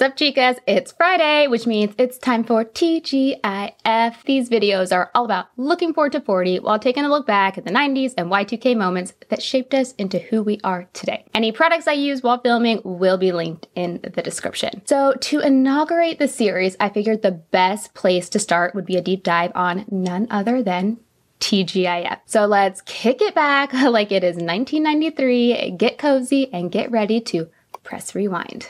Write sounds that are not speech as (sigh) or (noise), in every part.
Sup, chicas? It's Friday, which means it's time for TGIF. These videos are all about looking forward to 40 while taking a look back at the 90s and Y2K moments that shaped us into who we are today. Any products I use while filming will be linked in the description. So, to inaugurate the series, I figured the best place to start would be a deep dive on none other than TGIF. So let's kick it back (laughs) like it is 1993, get cozy, and get ready to press rewind.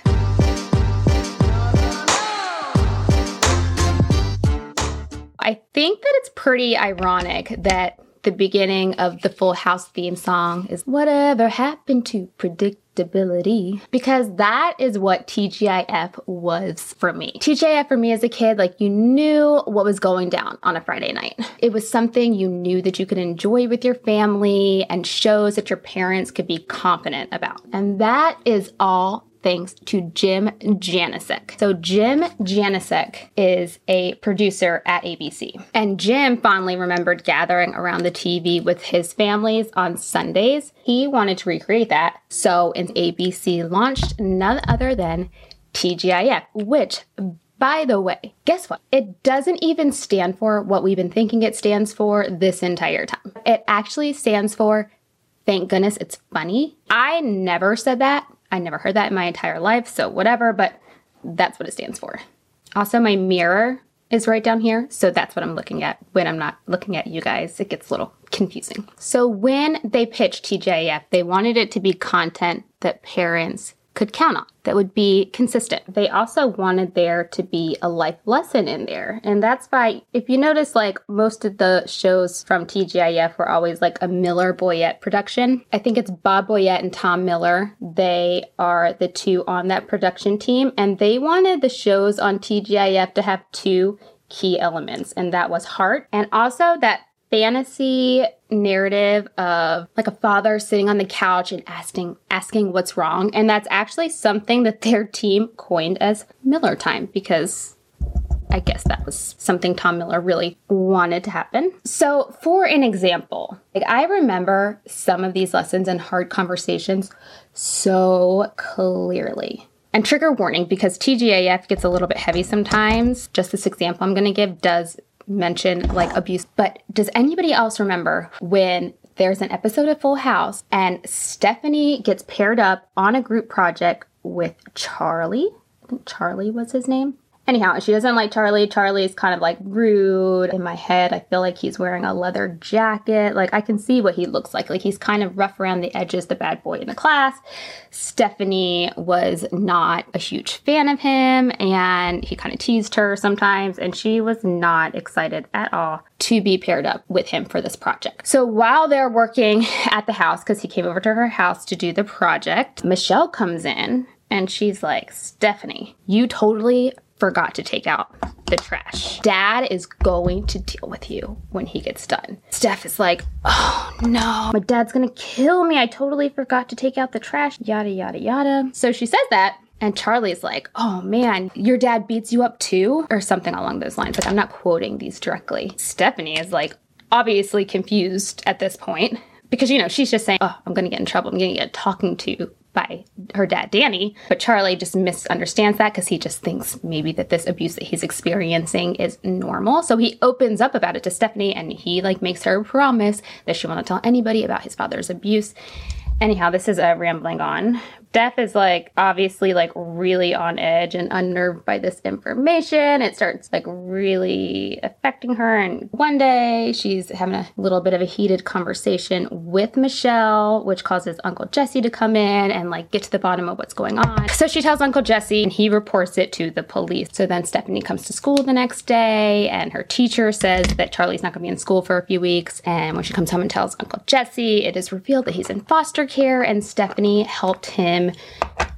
I think that it's pretty ironic that the beginning of the Full House theme song is Whatever Happened to Predictability? Because that is what TGIF was for me. TGIF for me as a kid, like you knew what was going down on a Friday night. It was something you knew that you could enjoy with your family and shows that your parents could be confident about. And that is all thanks to Jim Janicek. So, Jim Janicek is a producer at ABC. And Jim fondly remembered gathering around the TV with his families on Sundays. He wanted to recreate that. So, in ABC launched none other than TGIF, which by the way, guess what? It doesn't even stand for what we've been thinking it stands for this entire time. It actually stands for thank goodness it's funny. I never said that I never heard that in my entire life, so whatever, but that's what it stands for. Also, my mirror is right down here, so that's what I'm looking at when I'm not looking at you guys. It gets a little confusing. So, when they pitched TGIF, they wanted it to be content that parents could count on that would be consistent. They also wanted there to be a life lesson in there. And that's why, if you notice, like most of the shows from TGIF were always like a Miller Boyett production. I think it's Bob Boyett and Tom Miller. They are the two on that production team. And they wanted the shows on TGIF to have two key elements, and that was heart and also that fantasy narrative of like a father sitting on the couch and asking asking what's wrong and that's actually something that their team coined as Miller time because I guess that was something Tom Miller really wanted to happen. So, for an example, like I remember some of these lessons and hard conversations so clearly. And trigger warning because TGIF gets a little bit heavy sometimes. Just this example I'm going to give does mention like abuse. But does anybody else remember when there's an episode of Full House and Stephanie gets paired up on a group project with Charlie? I think Charlie was his name. Anyhow, she doesn't like Charlie. Charlie's kind of like rude. In my head, I feel like he's wearing a leather jacket. Like I can see what he looks like. Like he's kind of rough around the edges, the bad boy in the class. Stephanie was not a huge fan of him and he kind of teased her sometimes, and she was not excited at all to be paired up with him for this project. So while they're working at the house, because he came over to her house to do the project, Michelle comes in and she's like, Stephanie, you totally forgot to take out the trash. Dad is going to deal with you when he gets done. Steph is like, oh no, my dad's gonna kill me. I totally forgot to take out the trash. Yada, yada, yada. So she says that. And Charlie's like, oh man, your dad beats you up too? Or something along those lines. Like, I'm not quoting these directly. Stephanie is like, obviously confused at this point because, you know, she's just saying, oh, I'm going to get in trouble. I'm going to get talking to by her dad Danny, but Charlie just misunderstands that because he just thinks maybe that this abuse that he's experiencing is normal. So he opens up about it to Stephanie and he like makes her promise that she won't tell anybody about his father's abuse. Anyhow, this is a rambling on, Steph is like obviously like really on edge and unnerved by this information. It starts like really affecting her. And one day she's having a little bit of a heated conversation with Michelle, which causes Uncle Jesse to come in and like get to the bottom of what's going on. So she tells Uncle Jesse and he reports it to the police. So then Stephanie comes to school the next day and her teacher says that Charlie's not going to be in school for a few weeks. And when she comes home and tells Uncle Jesse, it is revealed that he's in foster care and Stephanie helped him him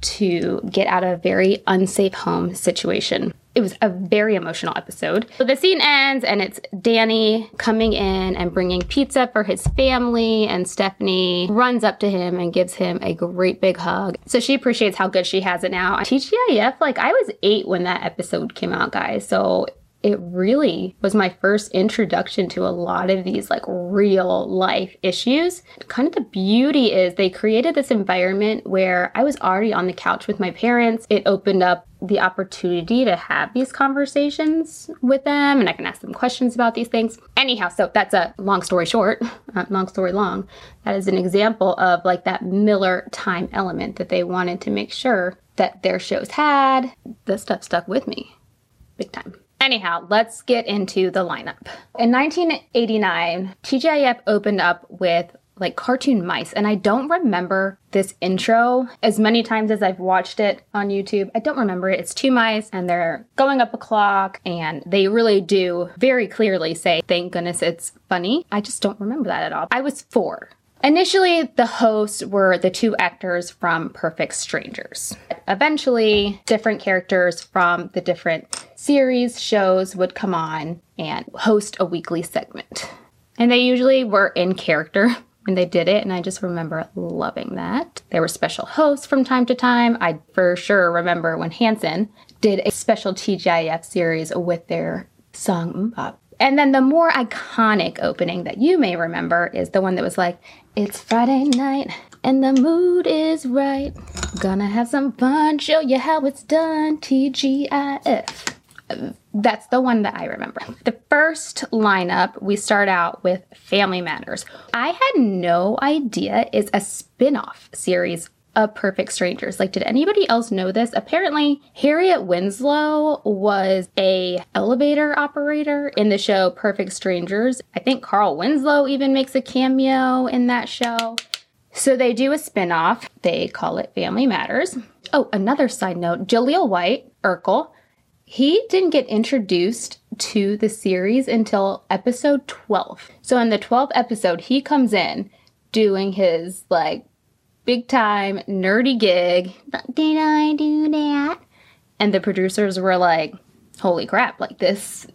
to get out of a very unsafe home situation. It was a very emotional episode. So the scene ends and it's Danny coming in and bringing pizza for his family and Stephanie runs up to him and gives him a great big hug. So she appreciates how good she has it now. TGIF, like I was 8 when that episode came out, guys. So it really was my first introduction to a lot of these like real life issues. Kind of the beauty is they created this environment where I was already on the couch with my parents. It opened up the opportunity to have these conversations with them and I can ask them questions about these things. Anyhow, so that's a long story short, (laughs) uh, long story long. That is an example of like that Miller time element that they wanted to make sure that their shows had. This stuff stuck with me big time. Anyhow, let's get into the lineup. In 1989, TGIF opened up with like cartoon mice. And I don't remember this intro as many times as I've watched it on YouTube. I don't remember it. It's two mice and they're going up a clock and they really do very clearly say, thank goodness it's funny. I just don't remember that at all. I was four. Initially, the hosts were the two actors from Perfect Strangers. Eventually, different characters from the different series, shows would come on and host a weekly segment. And they usually were in character when they did it, and I just remember loving that. There were special hosts from time to time. I for sure remember when Hanson did a special TGIF series with their song MMMBop. And then the more iconic opening that you may remember is the one that was like, It's Friday night and the mood is right. Gonna have some fun, show you how it's done. TGIF that's the one that I remember. The first lineup, we start out with Family Matters. I had no idea it's a spin off series of Perfect Strangers. Like, did anybody else know this? Apparently, Harriet Winslow was a elevator operator in the show Perfect Strangers. I think Carl Winslow even makes a cameo in that show. So they do a spin-off. They call it Family Matters. Oh, another side note, Jaleel White, Urkel, he didn't get introduced to the series until episode 12. So in the 12th episode, he comes in doing his like big time nerdy gig. Did I do that? And the producers were like, holy crap, like this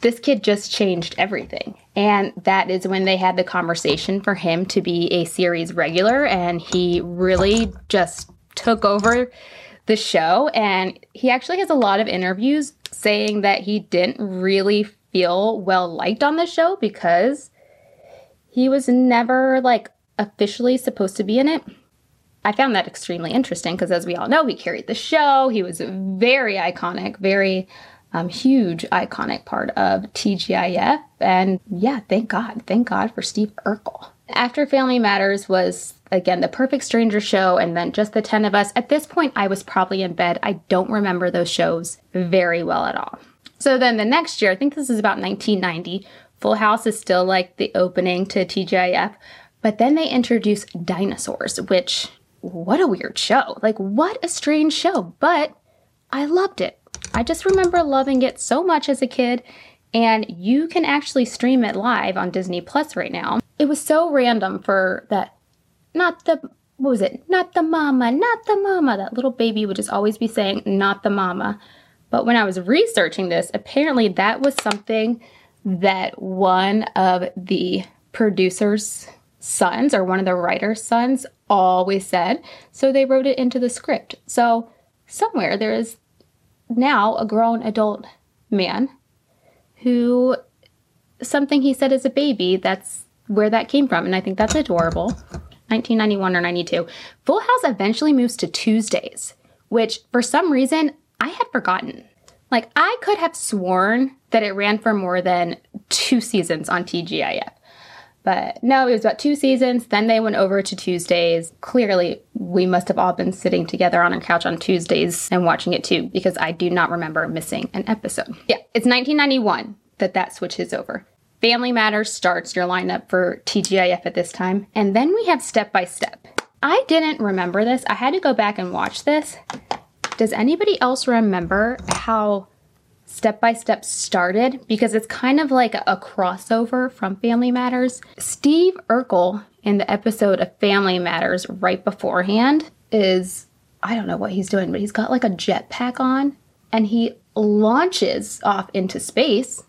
this kid just changed everything. And that is when they had the conversation for him to be a series regular and he really just took over the show. And he actually has a lot of interviews saying that he didn't really feel well liked on the show because he was never like officially supposed to be in it. I found that extremely interesting because, as we all know, he carried the show. He was very iconic, very um, huge, iconic part of TGIF. And yeah, thank God. Thank God for Steve Urkel. After Family Matters was again the Perfect Stranger show and then just the 10 of us. At this point, I was probably in bed. I don't remember those shows very well at all. So then the next year, I think this is about 1990, Full House is still like the opening to TGIF, but then they introduce dinosaurs, which what a weird show. Like what a strange show, but I loved it. I just remember loving it so much as a kid and you can actually stream it live on Disney Plus right now. It was so random for that not the what was it? Not the mama, not the mama. That little baby would just always be saying, not the mama. But when I was researching this, apparently that was something that one of the producer's sons or one of the writer's sons always said. So they wrote it into the script. So somewhere there is now a grown adult man who something he said as a baby, that's where that came from. And I think that's adorable. 1991 or 92. Full House eventually moves to Tuesdays, which for some reason I had forgotten. Like, I could have sworn that it ran for more than two seasons on TGIF. But no, it was about two seasons. Then they went over to Tuesdays. Clearly, we must have all been sitting together on a couch on Tuesdays and watching it too, because I do not remember missing an episode. Yeah, it's 1991 that that switches over. Family Matters starts your lineup for TGIF at this time. And then we have Step by Step. I didn't remember this. I had to go back and watch this. Does anybody else remember how Step by Step started? Because it's kind of like a crossover from Family Matters. Steve Urkel in the episode of Family Matters right beforehand is, I don't know what he's doing, but he's got like a jetpack on and he launches off into space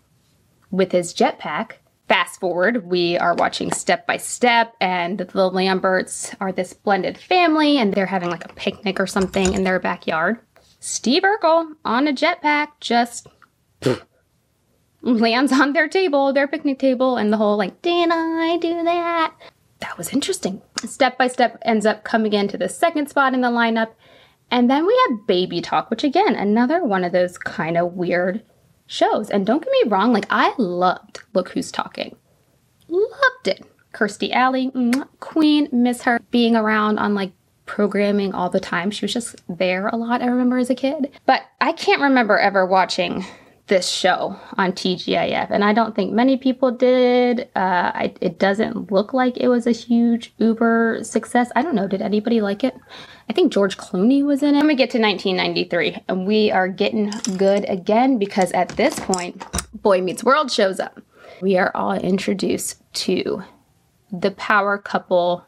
with his jetpack. Fast forward, we are watching Step by Step, and the Lamberts are this blended family, and they're having like a picnic or something in their backyard. Steve Urkel on a jetpack just (laughs) lands on their table, their picnic table, and the whole like, did I do that? That was interesting. Step by Step ends up coming into the second spot in the lineup, And then we have Baby Talk, which again, another one of those kind of weird shows. And don't get me wrong, like I loved Look Who's Talking. Loved it. Kirstie Alley, queen, miss her being around on like programming all the time. She was just there a lot, I remember as a kid. But I can't remember ever watching this show on TGIF, and I don't think many people did. Uh, I, it doesn't look like it was a huge uber success. I don't know. Did anybody like it? I think George Clooney was in it. Let me get to 1993, and we are getting good again because at this point, Boy Meets World shows up. We are all introduced to the power couple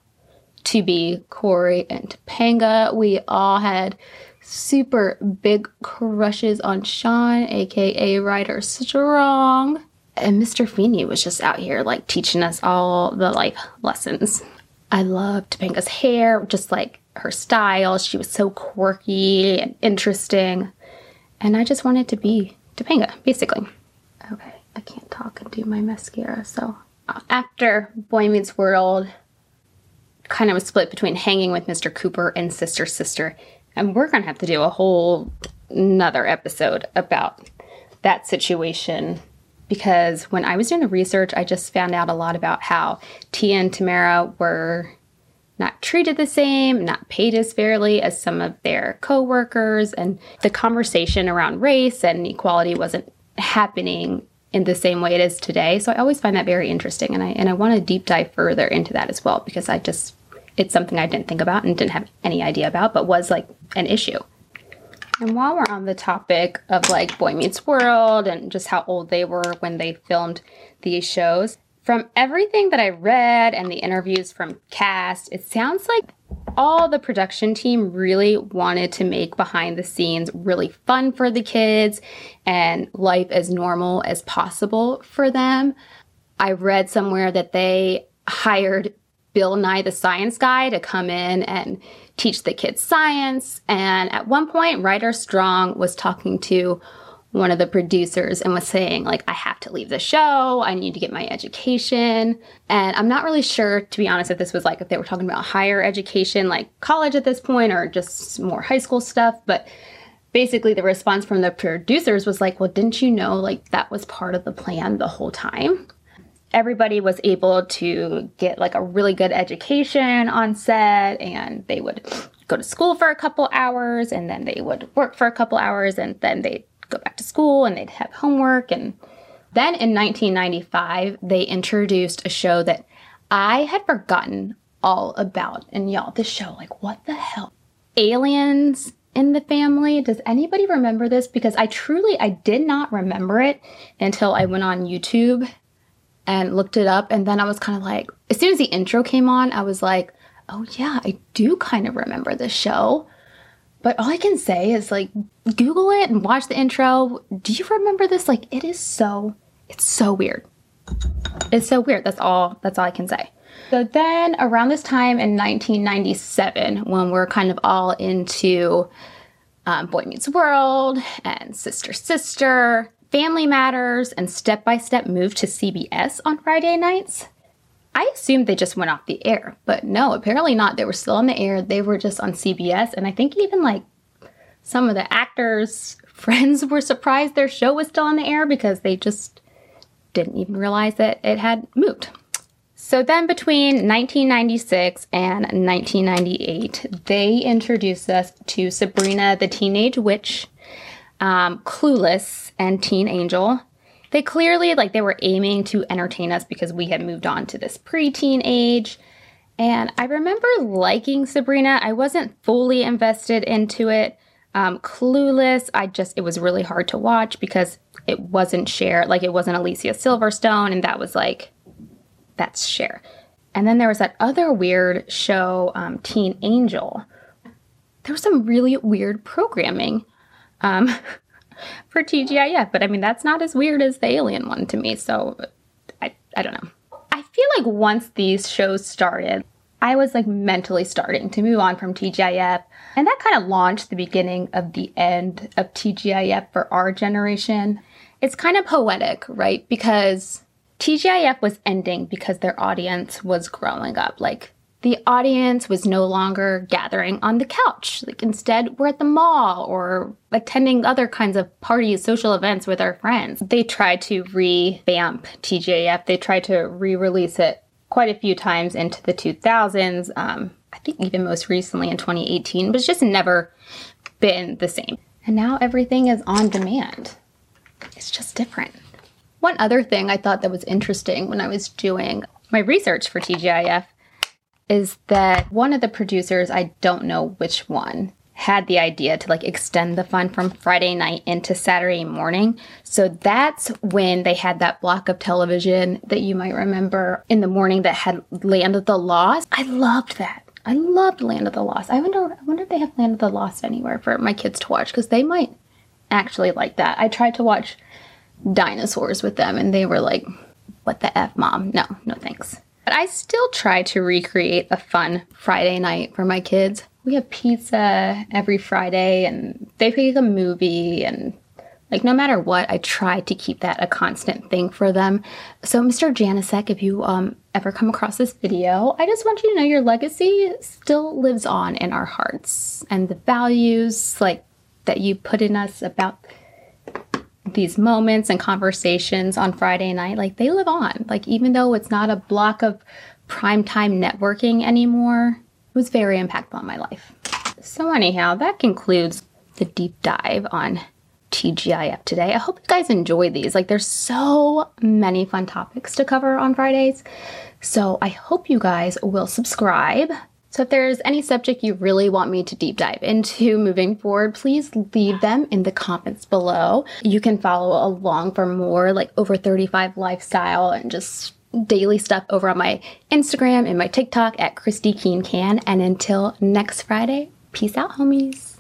to be Cory and Topanga. We all had super big crushes on Sean, aka Ryder Strong. And Mr. Feeney was just out here like teaching us all the life lessons. I loved Topanga's hair, just like her style. She was so quirky and interesting. And I just wanted to be Topanga, basically. Okay, I can't talk and do my mascara, so uh, after Boy Meets World, kind of was split between hanging with Mr. Cooper and Sister Sister. And we're going to have to do a whole another episode about that situation because when I was doing the research, I just found out a lot about how Tia and Tamara were not treated the same, not paid as fairly as some of their coworkers, and the conversation around race and equality wasn't happening in the same way it is today. So I always find that very interesting, and I and I want to deep dive further into that as well because I just it's something I didn't think about and didn't have any idea about, but was like an issue. And while we're on the topic of like Boy Meets World and just how old they were when they filmed these shows, from everything that I read and the interviews from cast, it sounds like all the production team really wanted to make behind the scenes really fun for the kids and life as normal as possible for them. I read somewhere that they hired Bill Nye the Science Guy to come in and teach the kids science. And at one point, Ryder Strong was talking to one of the producers and was saying, like, I have to leave the show. I need to get my education. And I'm not really sure, to be honest, if this was like if they were talking about higher education, like college at this point, or just more high school stuff. But basically, the response from the producers was like, well, didn't you know, like, that was part of the plan the whole time? everybody was able to get like a really good education on set and they would go to school for a couple hours and then they would work for a couple hours and then they'd go back to school and they'd have homework. And then in 1995 they introduced a show that I had forgotten all about. And y'all this show like what the hell? Aliens in the family. Does anybody remember this? Because I truly I did not remember it until I went on YouTube and looked it up. And then I was kind of like, as soon as the intro came on, I was like, oh yeah, I do kind of remember this show. But all I can say is like, Google it and watch the intro. Do you remember this? Like, it is so, it's so weird. It's so weird. That's all, that's all I can say. So then around this time in 1997, when we're kind of all into um, Boy Meets World and Sister Sister, Family Matters and Step by Step moved to CBS on Friday nights. I assumed they just went off the air, but no, apparently not. They were still on the air. They were just on CBS. And I think even like some of the actors' (laughs) friends were surprised their show was still on the air because they just didn't even realize that it had moved. So then between 1996 and 1998, they introduced us to Sabrina the Teenage Witch um, Clueless, and Teen Angel. They clearly, like, they were aiming to entertain us because we had moved on to this preteen age. And I remember liking Sabrina. I wasn't fully invested into it. Um, Clueless, I just, it was really hard to watch because it wasn't Cher, like, it wasn't Alicia Silverstone, and that was like, that's Cher. And then there was that other weird show, um, Teen Angel. There was some really weird programming um, (laughs) for TGIF. But I mean, that's not as weird as the Alien one to me. So I, I don't know. I feel like once these shows started, I was like mentally starting to move on from TGIF. And that kind of launched the beginning of the end of TGIF for our generation. It's kind of poetic, right? Because TGIF was ending because their audience was growing up. Like the audience was no longer gathering on the couch. Like instead, we're at the mall or attending other kinds of parties, social events with our friends. They tried to revamp TGIF. They tried to re-release it quite a few times into the 2000s. Um, I think even most recently in 2018, but it's just never been the same. And now everything is on demand. It's just different. One other thing I thought that was interesting when I was doing my research for TGIF is that one of the producers, I don't know which one, had the idea to like extend the fun from Friday night into Saturday morning. So that's when they had that block of television that you might remember in the morning that had Land of the Lost. I loved that. I loved Land of the Lost. I wonder I wonder if they have Land of the Lost anywhere for my kids to watch because they might actually like that. I tried to watch dinosaurs with them and they were like, What the F mom? No, no thanks. But I still try to recreate a fun Friday night for my kids. We have pizza every Friday and they pick a movie and like no matter what, I try to keep that a constant thing for them. So Mr. Janicek, if you um ever come across this video, I just want you to know your legacy still lives on in our hearts and the values like that you put in us about these moments and conversations on Friday night, like they live on. Like even though it's not a block of primetime networking anymore, it was very impactful on my life. So anyhow, that concludes the deep dive on TGIF today. I hope you guys enjoy these. Like there's so many fun topics to cover on Fridays. So I hope you guys will subscribe so if there's any subject you really want me to deep dive into moving forward, please leave them in the comments below. You can follow along for more like over 35 lifestyle and just daily stuff over on my Instagram and my TikTok at Christy Keane Can. And until next Friday, peace out, homies.